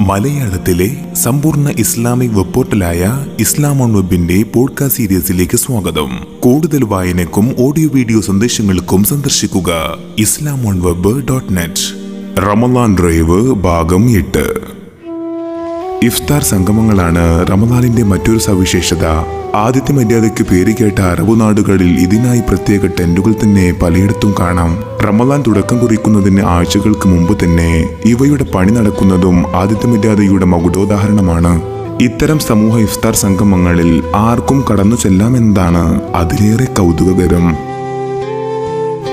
മലയാളത്തിലെ സമ്പൂർണ Islamic web പോർട്ടലായ ഇസ്ലാം ഓൺ വെബിന്റെ പോഡ്കാസ്റ്റ് സീരീസിലേക്ക് സ്വാഗതം. കൂടുതൽ വായനക്കും ഓഡിയോ വീഡിയോ സന്ദേശങ്ങൾക്കും സന്ദർശിക്കുക Islam on web dot net Ramadan drive ഭാഗം എട്ട്. ഇഫ്താർ സംഗമങ്ങളാണ് റമദാനിന്റെ മറ്റൊരു സവിശേഷത. ആദ്യത്തെ മര്യാദയ്ക്ക് പേര് കേട്ട അറബു നാടുകളിൽ ഇതിനായി പ്രത്യേക ടെന്റുകൾ തന്നെ പലയിടത്തും കാണാം. റമദാൻ തുടക്കം കുറിക്കുന്നതിന് ആഴ്ചകൾക്ക് മുമ്പ് തന്നെ ഇവയുടെ പണി നടക്കുന്നതും ആദിത്യ മര്യാദയുടെ മകുടോദാഹരണമാണ്. ഇത്തരം സമൂഹ ഇഫ്താർ സംഗമങ്ങളിൽ ആർക്കും കടന്നു ചെല്ലാമെന്നതാണ് അതിലേറെ കൗതുകകരം.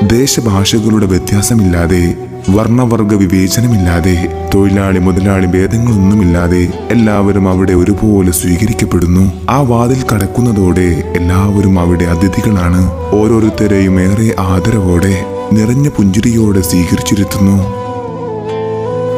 ദേശഭാഷകളുടെ വ്യത്യാസമില്ലാതെ വർണവർഗ വിവേചനമില്ലാതെ തൊഴിലാളി മുതലാളി ഭേദങ്ങളൊന്നുമില്ലാതെ എല്ലാവരും അവിടെ ഒരുപോലെ സ്വീകരിക്കപ്പെടുന്നു. ആ വാതിൽ കടക്കുന്നതോടെ എല്ലാവരും അവിടെ അതിഥികളാണ്. ഓരോരുത്തരെയും ഏറെ ആദരവോടെ നിറഞ്ഞ പുഞ്ചിരിയോടെ സ്വീകരിച്ചിരുത്തുന്നു.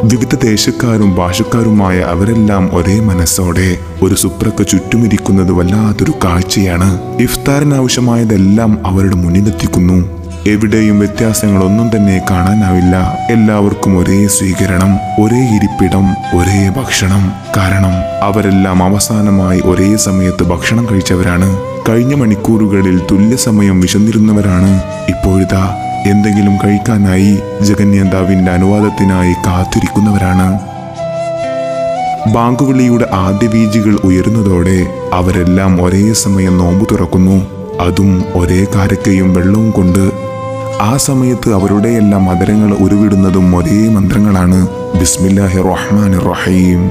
വിവിധ ദേശക്കാരും ഭാഷക്കാരുമായ അവരെല്ലാം ഒരേ മനസ്സോടെ ഒരു സുപ്രക്ക് ചുറ്റുമിരിക്കുന്നത് വല്ലാത്തൊരു കാഴ്ചയാണ്. ഇഫ്താറിനാവശ്യമായതെല്ലാം അവരുടെ മുന്നിലെത്തിക്കുന്നു. എവിടെയും വ്യത്യാസങ്ങളൊന്നും തന്നെ കാണാനാവില്ല. എല്ലാവർക്കും ഒരേ സ്വീകരണം ഒരേ ഇരിപ്പിടം ഒരേ ഭക്ഷണം. കാരണം അവരെല്ലാം അവസാനമായി ഒരേ സമയത്ത് ഭക്ഷണം കഴിച്ചവരാണ്. കഴിഞ്ഞ മണിക്കൂറുകളിൽ തുല്യസമയം വിശന്നിരുന്നവരാണ്. ഇപ്പോഴിതാ എന്തെങ്കിലും കഴിക്കാനായി ജഗന്യന്താവിന്റെ അനുവാദത്തിനായി കാത്തിരിക്കുന്നവരാണ്. ബാങ്കുവിളിയുടെ ആദ്യ ബീജികൾ ഉയരുന്നതോടെ അവരെല്ലാം ഒരേ സമയം നോമ്പു തുറക്കുന്നു അതും ഒരേ കാരക്കയും വെള്ളവും കൊണ്ട് ആ സമയത്ത് അവരുടെ എല്ലാം മധുരങ്ങൾ ഉരുവിടുന്നതും ഒരേ മന്ത്രങ്ങളാണ്. ബിസ്മില്ലാഹി റഹീം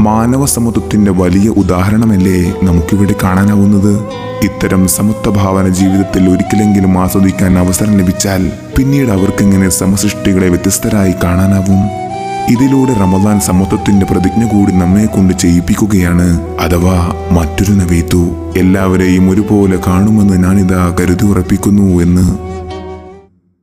മാനവ സമത്വത്തിന്റെ വലിയ ഉദാഹരണമല്ലേ നമുക്കിവിടെ കാണാനാവുന്നത്? ഇത്തരം സമത്വ ഭാവന ജീവിതത്തിൽ ഒരിക്കലെങ്കിലും ആസ്വദിക്കാൻ അവസരം ലഭിച്ചാൽ പിന്നീട് അവർക്കെങ്ങനെ സമസൃഷ്ടികളെ വ്യത്യസ്തരായി കാണാനാവും. ഇതിലൂടെ റമദാൻ സമത്വത്തിന്റെ പ്രതിജ്ഞ കൂടി നമ്മെ കൊണ്ട് ചെയ്യിപ്പിക്കുകയാണ്. അഥവാ മറ്റൊരു നവീത്തു എല്ലാവരെയും ഒരുപോലെ കാണുമെന്ന് ഞാനിതാ കരുതി ഉറപ്പിക്കുന്നു എന്ന്